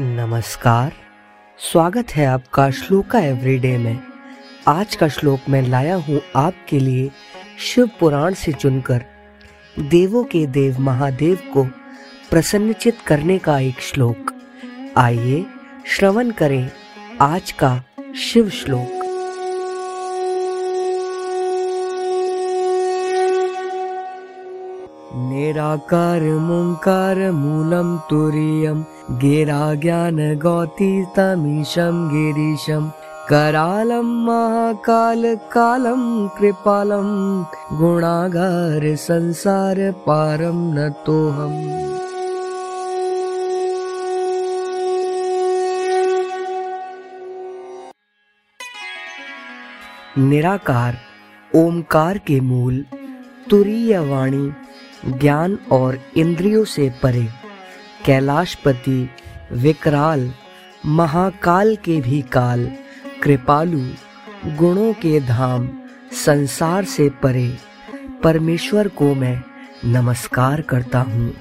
नमस्कार। स्वागत है आपका श्लोका एवरीडे में। आज का श्लोक मैं लाया हूँ आपके लिए शिव पुराण से चुनकर। देवों के देव महादेव को प्रसन्नचित करने का एक श्लोक। आइए श्रवण करें आज का शिव श्लोक। निराकार मुंकार मूलम तुरीयम। गिरा ज्ञान गौतीतमीशं गिरीशं करालं महाकाल कालं कृपालं गुणागार संसार पारं न तोहम् निराकार ओमकार के मूल, तुरीय वाणी। ज्ञान और इंद्रियों से परे। कैलाशपति विकराल महाकाल के भी काल, कृपालु गुणों के धाम, संसार से परे। परमेश्वर को मैं नमस्कार करता हूँ।